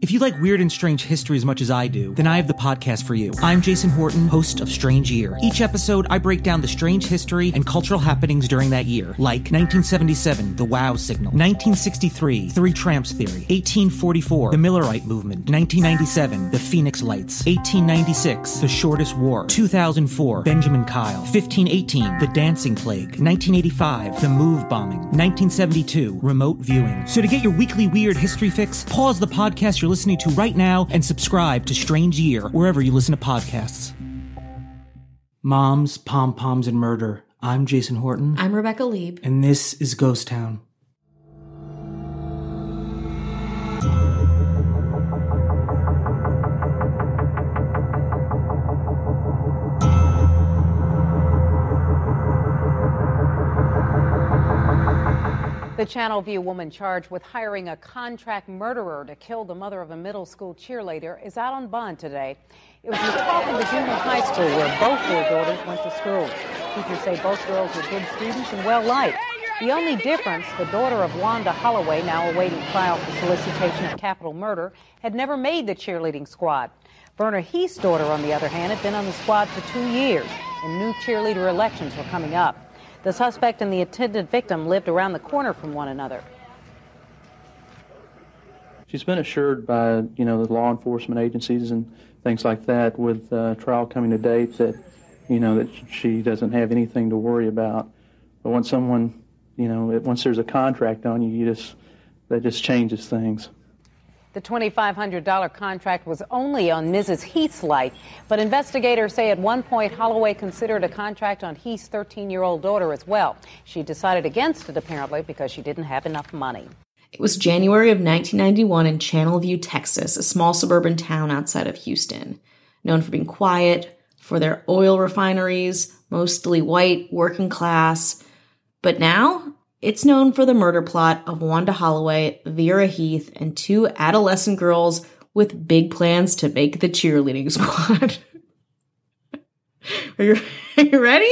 If you like weird and strange history as much as I do, then I have the podcast for you. I'm Jason Horton, host of Strange Year. Each episode, I break down the strange history and cultural happenings during that year, like 1977, the Wow Signal, 1963, Three Tramps Theory, 1844, the Millerite Movement, 1997, the Phoenix Lights, 1896, the Shortest War, 2004, Benjamin Kyle, 1518, the Dancing Plague, 1985, the Move Bombing, 1972, Remote Viewing. So to get your weekly weird history fix, pause the podcast you're listening to right now and subscribe to Strange Year wherever you listen to podcasts. Moms, Pom Poms, and Murder. I'm Jason Horton. I'm Rebecca Leib. And this is Ghost Town. The Channelview woman charged with hiring a contract murderer to kill the mother of a middle school cheerleader is out on bond today. It was in Coffin Junior High School where both their daughters went to school. Teachers say both girls were good students and well liked. The only difference, the daughter of Wanda Holloway, now awaiting trial for solicitation of capital murder, had never made the cheerleading squad. Verna Heath's daughter, on the other hand, had been on the squad for two years, and new cheerleader elections were coming up. The suspect and the attended victim lived around the corner from one another. She's been assured by, you know, the law enforcement agencies and things like that with uh, trial coming to date that, you know, that she doesn't have anything to worry about. But once someone, you know, once there's a contract on you, you just, that just changes things. The $2,500 contract was only on Mrs. Heath's life, but investigators say at one point Holloway considered a contract on Heath's 13 year old daughter as well. She decided against it apparently because she didn't have enough money. It was January of 1991 in Channelview, Texas, a small suburban town outside of Houston. Known for being quiet, for their oil refineries, mostly white, working class. But now it's known for the murder plot of Wanda Holloway, Vera Heath, and two adolescent girls with big plans to make the cheerleading squad. are, you, are you ready?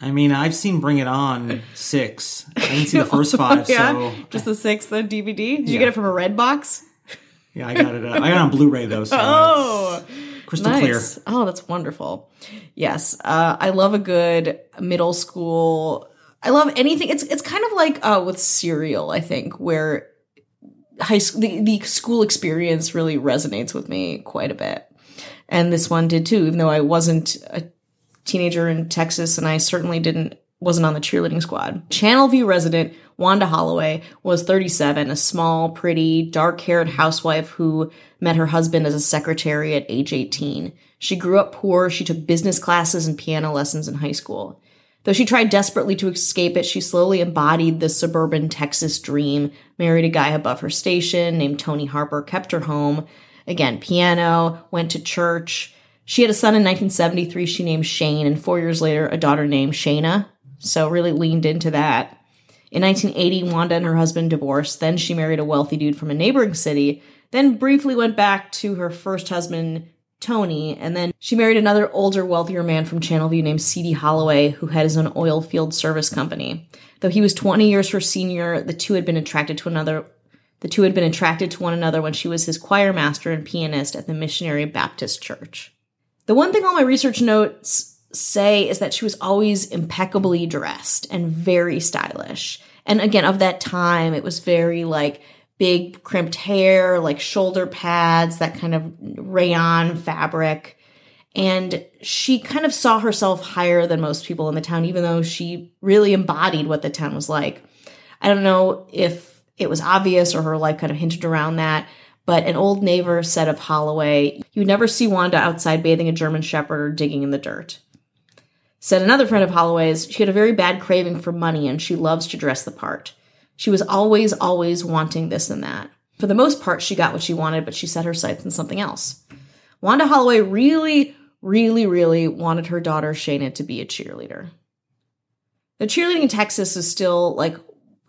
I mean, I've seen Bring It On six. I didn't see the first five, yeah, so just the sixth on DVD. Did Yeah. you get it from a red box? yeah, I got it. Uh, I got it on Blu-ray though, so Oh, it's crystal clear. Oh, that's wonderful. Yes, uh, I love a good middle school. I love anything. It's it's kind of like uh, with Serial, I think, where high school the, the school experience really resonates with me quite a bit, and this one did too. Even though I wasn't a teenager in Texas, and I certainly didn't wasn't on the cheerleading squad. Channelview resident Wanda Holloway was 37, a small, pretty, dark-haired housewife who met her husband as a secretary at age 18. She grew up poor. She took business classes and piano lessons in high school. Though she tried desperately to escape it, she slowly embodied the suburban Texas dream, married a guy above her station named Tony Harper, kept her home. Again, piano, went to church. She had a son in 1973 she named Shane, and four years later, a daughter named Shayna. So really leaned into that. In 1980, Wanda and her husband divorced. Then she married a wealthy dude from a neighboring city, then briefly went back to her first husband, Tony, and then she married another older, wealthier man from Channelview named C.D. Holloway, who had his own oil field service company. Though he was 20 years her senior, the two had been attracted to another. The two had been attracted to one another when she was his choir master and pianist at the Missionary Baptist Church. The one thing all my research notes say is that she was always impeccably dressed and very stylish. And again, of that time, it was very like big crimped hair, like shoulder pads, that kind of rayon fabric. And she kind of saw herself higher than most people in the town, even though she really embodied what the town was like. I don't know if it was obvious or her life kind of hinted around that, but an old neighbor said of Holloway, you never see Wanda outside bathing a German Shepherd or digging in the dirt. Said another friend of Holloway's, she had a very bad craving for money and she loves to dress the part. She was always, always wanting this and that. For the most part, she got what she wanted, but she set her sights on something else. Wanda Holloway really, really, really wanted her daughter Shayna to be a cheerleader. The cheerleading in Texas is still like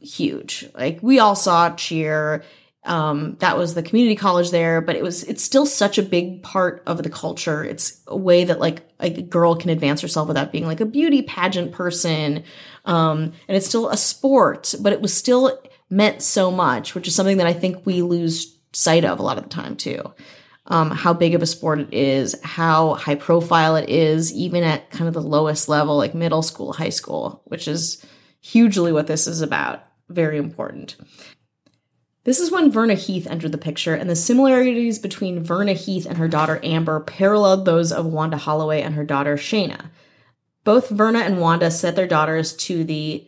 huge. Like we all saw cheer. Um, that was the community college there, but it was it's still such a big part of the culture. It's a way that like a girl can advance herself without being like a beauty pageant person. Um, and it's still a sport, but it was still meant so much, which is something that I think we lose sight of a lot of the time too. Um, how big of a sport it is, how high profile it is, even at kind of the lowest level, like middle school, high school, which is hugely what this is about. Very important. This is when Verna Heath entered the picture, and the similarities between Verna Heath and her daughter Amber paralleled those of Wanda Holloway and her daughter Shayna. Both Verna and Wanda sent their daughters to the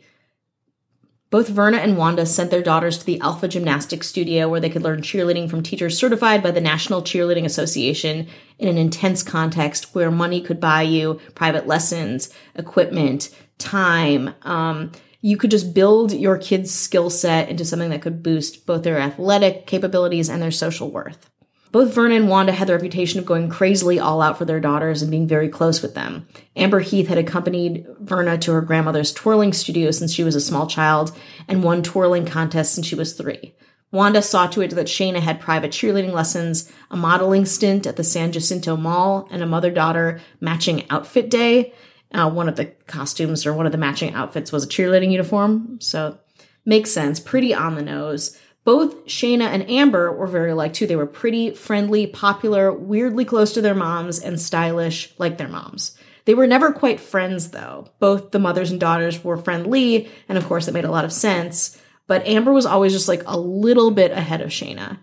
both Verna and Wanda sent their daughters to the Alpha Gymnastics Studio where they could learn cheerleading from teachers certified by the National Cheerleading Association in an intense context where money could buy you private lessons, equipment, time, um, you could just build your kids' skill set into something that could boost both their athletic capabilities and their social worth. Both Verna and Wanda had the reputation of going crazily all out for their daughters and being very close with them. Amber Heath had accompanied Verna to her grandmother's twirling studio since she was a small child and won twirling contests since she was three. Wanda saw to it that Shayna had private cheerleading lessons, a modeling stint at the San Jacinto Mall, and a mother daughter matching outfit day, uh, one of the costumes or one of the matching outfits was a cheerleading uniform. So makes sense. Pretty on the nose. Both Shayna and Amber were very like too. They were pretty, friendly, popular, weirdly close to their moms, and stylish like their moms. They were never quite friends though. Both the mothers and daughters were friendly, and of course, it made a lot of sense. But Amber was always just like a little bit ahead of Shayna.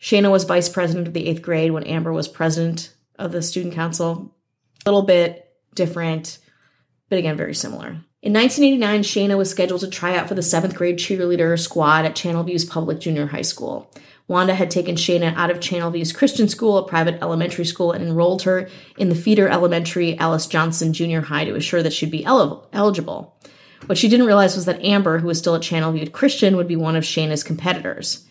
Shayna was vice president of the eighth grade when Amber was president of the student council. A little bit different but again, very similar. In 1989, Shayna was scheduled to try out for the seventh grade cheerleader squad at Channelview's public junior high school. Wanda had taken Shayna out of Channelview's Christian school, a private elementary school, and enrolled her in the feeder elementary Alice Johnson Junior High to assure that she'd be el- eligible. What she didn't realize was that Amber, who was still at Channelview Christian, would be one of Shayna's competitors.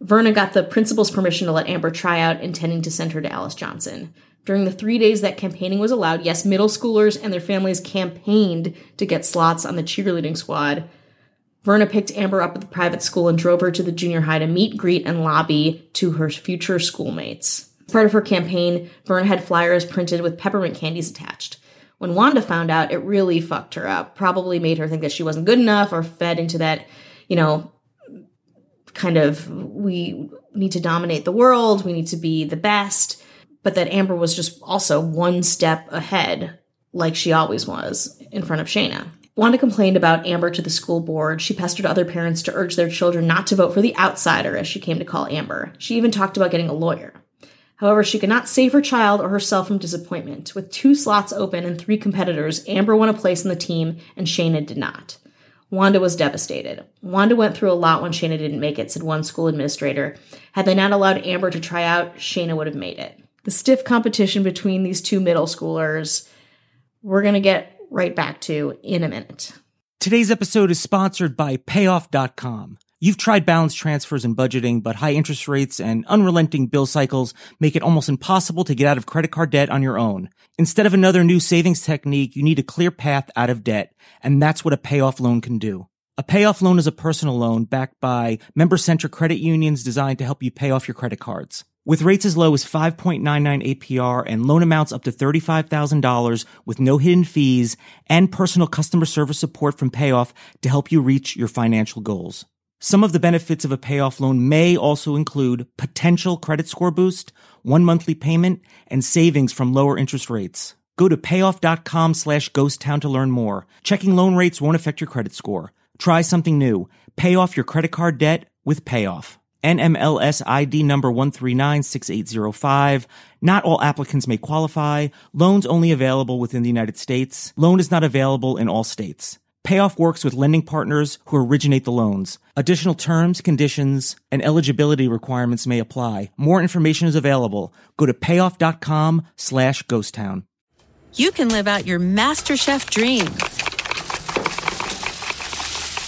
Verna got the principal's permission to let Amber try out, intending to send her to Alice Johnson. During the three days that campaigning was allowed, yes, middle schoolers and their families campaigned to get slots on the cheerleading squad. Verna picked Amber up at the private school and drove her to the junior high to meet, greet, and lobby to her future schoolmates. As part of her campaign, Verna had flyers printed with peppermint candies attached. When Wanda found out, it really fucked her up. Probably made her think that she wasn't good enough or fed into that, you know, kind of we need to dominate the world, we need to be the best but that Amber was just also one step ahead, like she always was, in front of Shayna. Wanda complained about Amber to the school board. She pestered other parents to urge their children not to vote for the outsider, as she came to call Amber. She even talked about getting a lawyer. However, she could not save her child or herself from disappointment. With two slots open and three competitors, Amber won a place in the team, and Shayna did not. Wanda was devastated. Wanda went through a lot when Shayna didn't make it, said one school administrator. Had they not allowed Amber to try out, Shayna would have made it the stiff competition between these two middle schoolers, we're going to get right back to in a minute. Today's episode is sponsored by payoff.com. You've tried balance transfers and budgeting, but high interest rates and unrelenting bill cycles make it almost impossible to get out of credit card debt on your own. Instead of another new savings technique, you need a clear path out of debt, and that's what a payoff loan can do. A payoff loan is a personal loan backed by member centric credit unions designed to help you pay off your credit cards. With rates as low as 5.99 APR and loan amounts up to $35,000 with no hidden fees and personal customer service support from Payoff to help you reach your financial goals. Some of the benefits of a payoff loan may also include potential credit score boost, one monthly payment, and savings from lower interest rates. Go to payoff.com slash ghost town to learn more. Checking loan rates won't affect your credit score. Try something new. Pay off your credit card debt with payoff. NMLS ID number 1396805. Not all applicants may qualify. Loans only available within the United States. Loan is not available in all states. Payoff works with lending partners who originate the loans. Additional terms, conditions, and eligibility requirements may apply. More information is available. Go to payoff.com slash ghost town. You can live out your MasterChef dream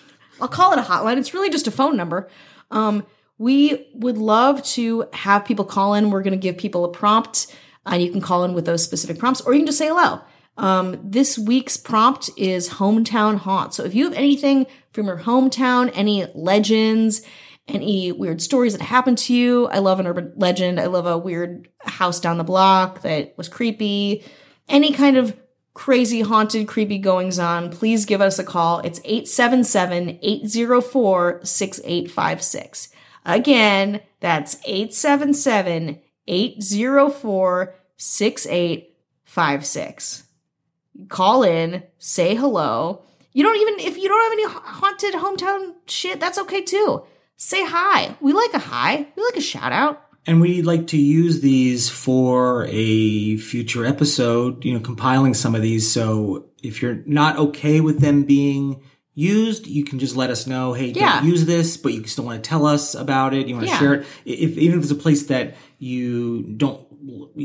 I'll call it a hotline. It's really just a phone number. Um, we would love to have people call in. We're going to give people a prompt, and you can call in with those specific prompts, or you can just say hello. Um, this week's prompt is hometown haunt. So if you have anything from your hometown, any legends, any weird stories that happened to you, I love an urban legend. I love a weird house down the block that was creepy. Any kind of crazy haunted creepy goings on, please give us a call. It's 877-804-6856. Again, that's 877-804-6856. Call in, say hello. You don't even if you don't have any haunted hometown shit, that's okay too. Say hi. We like a hi. We like a shout out. And we'd like to use these for a future episode, you know, compiling some of these. So if you're not okay with them being used, you can just let us know, hey, Yeah. don't use this, but you still want to tell us about it. You want to Yeah. share it. If, even if it's a place that you don't,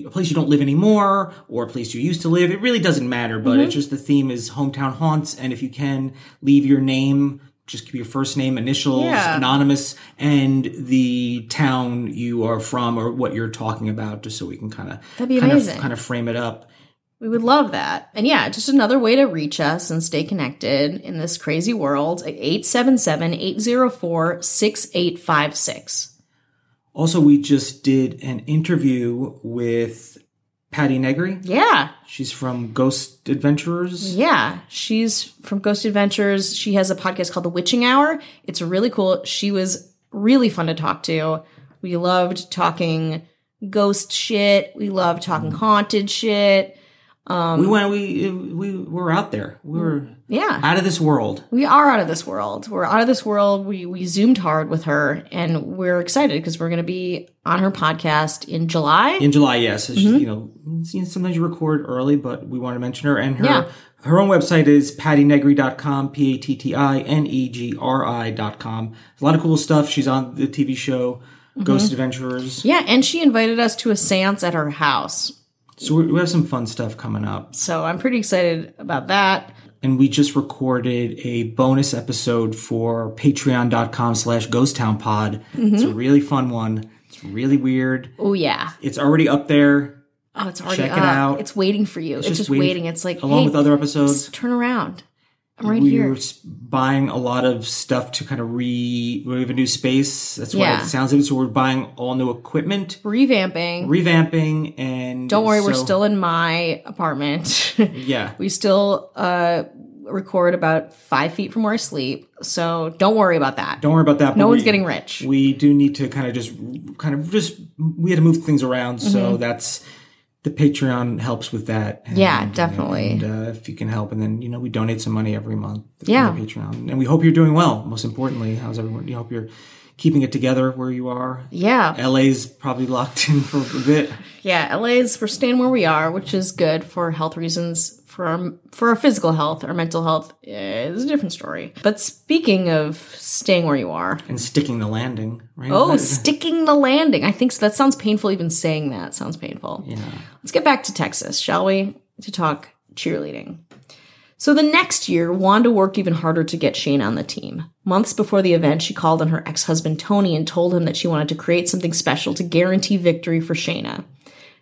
a place you don't live anymore or a place you used to live, it really doesn't matter. But Mm-hmm. it's just the theme is hometown haunts. And if you can leave your name, just give your first name, initials, Yeah. anonymous, and the town you are from or what you're talking about, just so we can kind of kind of kind of frame it up. We would love that. And yeah, just another way to reach us and stay connected in this crazy world. at 877-804-6856. Also, we just did an interview with Patti Negri. Yeah. She's from Ghost Adventurers. Yeah, she's from Ghost Adventures. She has a podcast called The Witching Hour. It's really cool. She was really fun to talk to. We loved talking ghost shit. We loved talking haunted shit. We went. We we were out there. We were Yeah. out of this world. We are out of this world. We're out of this world. We we zoomed hard with her and we're excited because we're going to be on her podcast in July. in July. Yes, Mm-hmm. you know, sometimes you record early, but we want to mention her and her. Yeah. Her own website is pattinegri.com, P A T T I N E G R I.com. A lot of cool stuff. She's on the TV show Mm-hmm. Ghost Adventurers. yeah, and she invited us to a séance at her house. So we have some fun stuff coming up. So I'm pretty excited about that. and we just recorded a bonus episode for patreon.com slash ghosttownpod it's a mm-hmm. really fun one it's really weird Oh yeah. it's already up there Oh, it's already Check it out. It's waiting for you. It's, just, waiting. It's like along hey, with other episodes turn around. I'm right we here. were buying a lot of stuff to kind of re we have a new space that's why Yeah. it sounds like so we're buying all new equipment Revamping. revamping and Don't worry, we're still in my apartment. yeah we still uh record about five feet from where I sleep. So don't worry about that. don't worry about that no one's we- getting rich. we do need to kind of just kind of just we had to move things around Mm-hmm. so that's the patreon helps with that And- Yeah, definitely. and uh, if you can help and then you know we donate some money every month Yeah. the patreon and we hope you're doing well most importantly how's everyone you hope you're keeping it together where you are. Yeah. LA's probably locked in for a bit. Yeah, LA's we're staying where we are, which is good for health reasons. For our, for our physical health, our mental health is a different story. But speaking of staying where you are, And sticking the landing, right? oh, sticking the landing. I think that sounds painful. Even saying that sounds painful. yeah. Let's get back to Texas, shall we? To talk cheerleading. So the next year, Wanda worked even harder to get Shane on the team. Months before the event, she called on her ex husband Tony and told him that she wanted to create something special to guarantee victory for Shayna.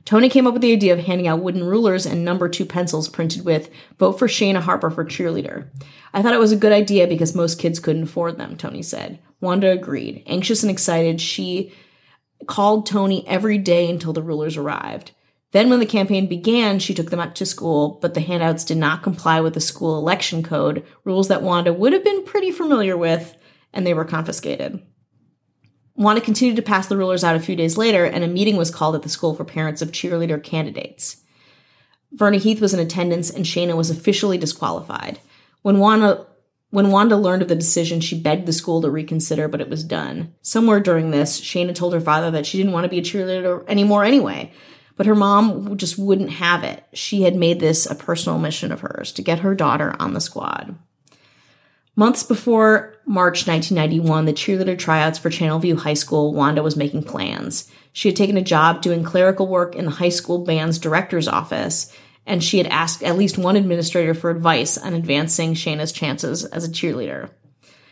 Tony came up with the idea of handing out wooden rulers and number two pencils printed with Vote for Shayna Harper for cheerleader. I thought it was a good idea because most kids couldn't afford them, Tony said. Wanda agreed. Anxious and excited, she called Tony every day until the rulers arrived. Then, when the campaign began, she took them out to school, but the handouts did not comply with the school election code, rules that Wanda would have been pretty familiar with, and they were confiscated. Wanda continued to pass the rulers out a few days later, and a meeting was called at the school for parents of cheerleader candidates. Verna Heath was in attendance, and Shayna was officially disqualified. When Wanda when Wanda learned of the decision, she begged the school to reconsider, but it was done. Somewhere during this, Shayna told her father that she didn't want to be a cheerleader anymore anyway. But her mom just wouldn't have it. She had made this a personal mission of hers to get her daughter on the squad. Months before March 1991, the cheerleader tryouts for Channelview High School, Wanda was making plans. She had taken a job doing clerical work in the high school band's director's office, and she had asked at least one administrator for advice on advancing Shayna's chances as a cheerleader.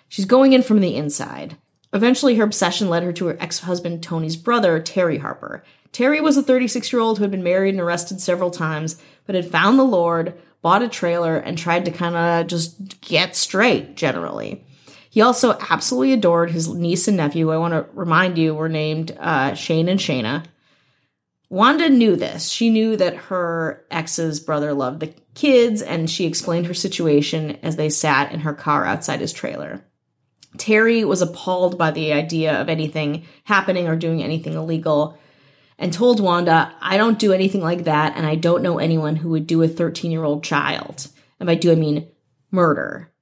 She's going in from the inside. Eventually, her obsession led her to her ex husband Tony's brother, Terry Harper. Terry was a 36 year old who had been married and arrested several times, but had found the Lord, bought a trailer, and tried to kind of just get straight generally. He also absolutely adored his niece and nephew. I want to remind you were named uh, Shane and Shayna. Wanda knew this. She knew that her ex's brother loved the kids, and she explained her situation as they sat in her car outside his trailer. Terry was appalled by the idea of anything happening or doing anything illegal and told Wanda, I don't do anything like that, and I don't know anyone who would do a 13 year old child. And by do, I mean murder.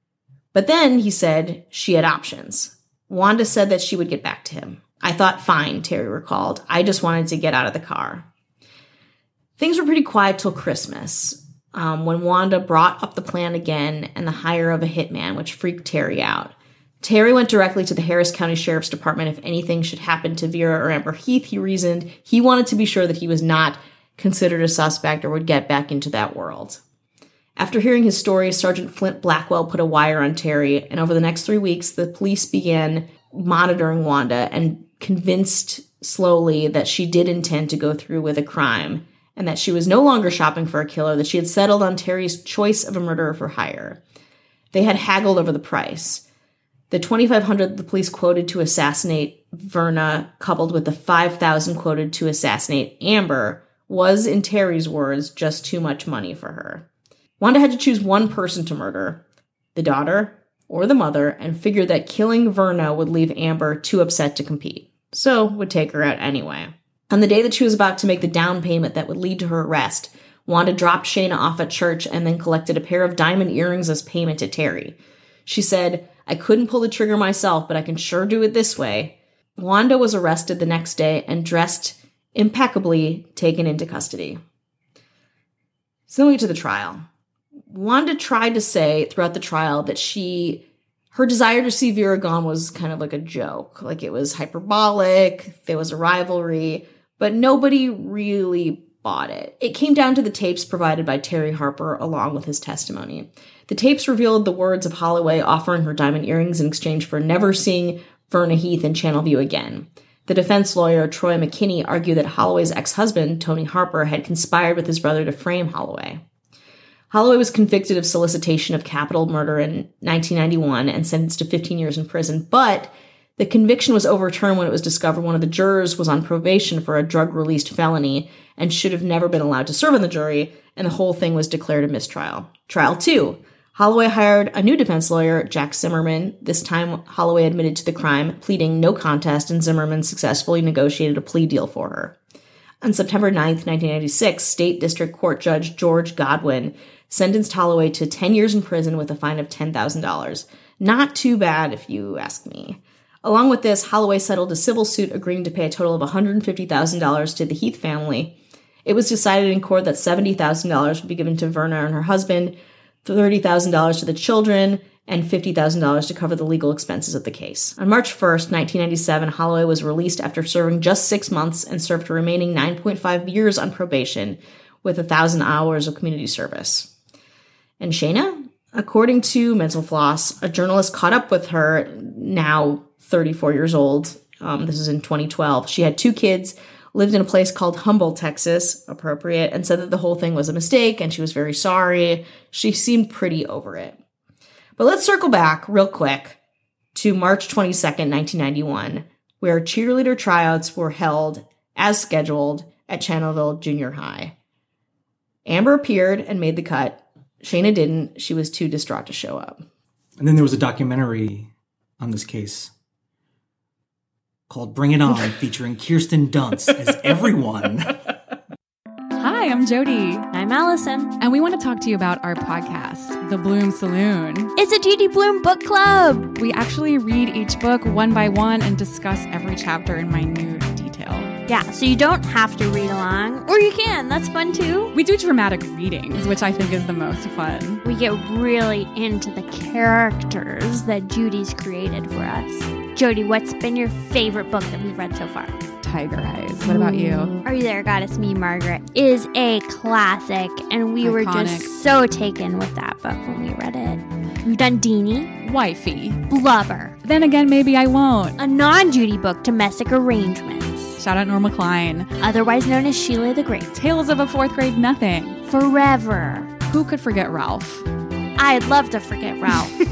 But then he said she had options. Wanda said that she would get back to him. I thought, fine, Terry recalled. I just wanted to get out of the car. Things were pretty quiet till Christmas, um, when Wanda brought up the plan again and the hire of a hitman, which freaked Terry out. Terry went directly to the Harris County Sheriff's Department if anything should happen to Vera or Amber Heath, he reasoned. He wanted to be sure that he was not considered a suspect or would get back into that world. After hearing his story, Sergeant Flint Blackwell put a wire on Terry, and over the next three weeks, the police began monitoring Wanda and convinced slowly that she did intend to go through with a crime and that she was no longer shopping for a killer, that she had settled on Terry's choice of a murderer for hire. They had haggled over the price. The 2500 the police quoted to assassinate Verna coupled with the 5000 quoted to assassinate Amber was in Terry's words just too much money for her. Wanda had to choose one person to murder, the daughter or the mother, and figured that killing Verna would leave Amber too upset to compete. So would take her out anyway. On the day that she was about to make the down payment that would lead to her arrest, Wanda dropped Shayna off at church and then collected a pair of diamond earrings as payment to Terry. She said, I couldn't pull the trigger myself, but I can sure do it this way. Wanda was arrested the next day and dressed impeccably taken into custody. Similarly to the trial, Wanda tried to say throughout the trial that she her desire to see Vera gone was kind of like a joke, like it was hyperbolic, there was a rivalry, but nobody really bought it. It came down to the tapes provided by Terry Harper along with his testimony. The tapes revealed the words of Holloway offering her diamond earrings in exchange for never seeing Verna Heath in Channelview again. The defense lawyer, Troy McKinney, argued that Holloway's ex husband, Tony Harper, had conspired with his brother to frame Holloway. Holloway was convicted of solicitation of capital murder in 1991 and sentenced to 15 years in prison, but the conviction was overturned when it was discovered one of the jurors was on probation for a drug released felony and should have never been allowed to serve on the jury, and the whole thing was declared a mistrial. Trial 2. Holloway hired a new defense lawyer, Jack Zimmerman. This time, Holloway admitted to the crime, pleading no contest, and Zimmerman successfully negotiated a plea deal for her. On September 9, 1996, State District Court Judge George Godwin sentenced Holloway to 10 years in prison with a fine of $10,000. Not too bad, if you ask me. Along with this, Holloway settled a civil suit agreeing to pay a total of $150,000 to the Heath family. It was decided in court that $70,000 would be given to Verna and her husband, $30,000 to the children, and $50,000 to cover the legal expenses of the case. On March 1st, 1997, Holloway was released after serving just six months and served her remaining 9.5 years on probation with 1,000 hours of community service. And Shayna? According to Mental Floss, a journalist caught up with her, now 34 years old. Um, this is in 2012. She had two kids, lived in a place called Humble, Texas, appropriate, and said that the whole thing was a mistake and she was very sorry. She seemed pretty over it. But let's circle back real quick to March 22nd, 1991, where cheerleader tryouts were held as scheduled at Channelville Junior High. Amber appeared and made the cut. Shayna didn't. She was too distraught to show up. And then there was a documentary on this case called Bring It On, featuring Kirsten Dunst as everyone. Hi, I'm Jody. I'm Allison. And we want to talk to you about our podcast, The Bloom Saloon. It's a Judy Blume book club. We actually read each book one by one and discuss every chapter in minute detail. Yeah, so you don't have to read along, or you can. That's fun too. We do dramatic readings, which I think is the most fun. We get really into the characters that Judy's created for us. Jody, what's been your favorite book that we've read so far? Tiger Eyes. What about you? Are You There, God? It's Me, Margaret is a classic, and we were just so taken with that book when we read it. We've done Deenie, Wifey. Blubber, Then again, maybe I won't. a non Judy book, Domestic Arrangements, Shout out Norma Klein. otherwise known as Sheila the Great, Tales of a Fourth Grade Nothing. Forever. Who could forget Ralph? I'd love to forget Ralph.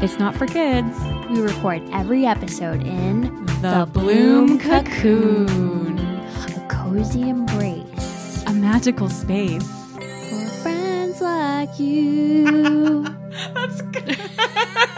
It's not for kids. we record every episode in The, Bloom Cocoon. a cozy embrace A magical space. for friends like you. That's good.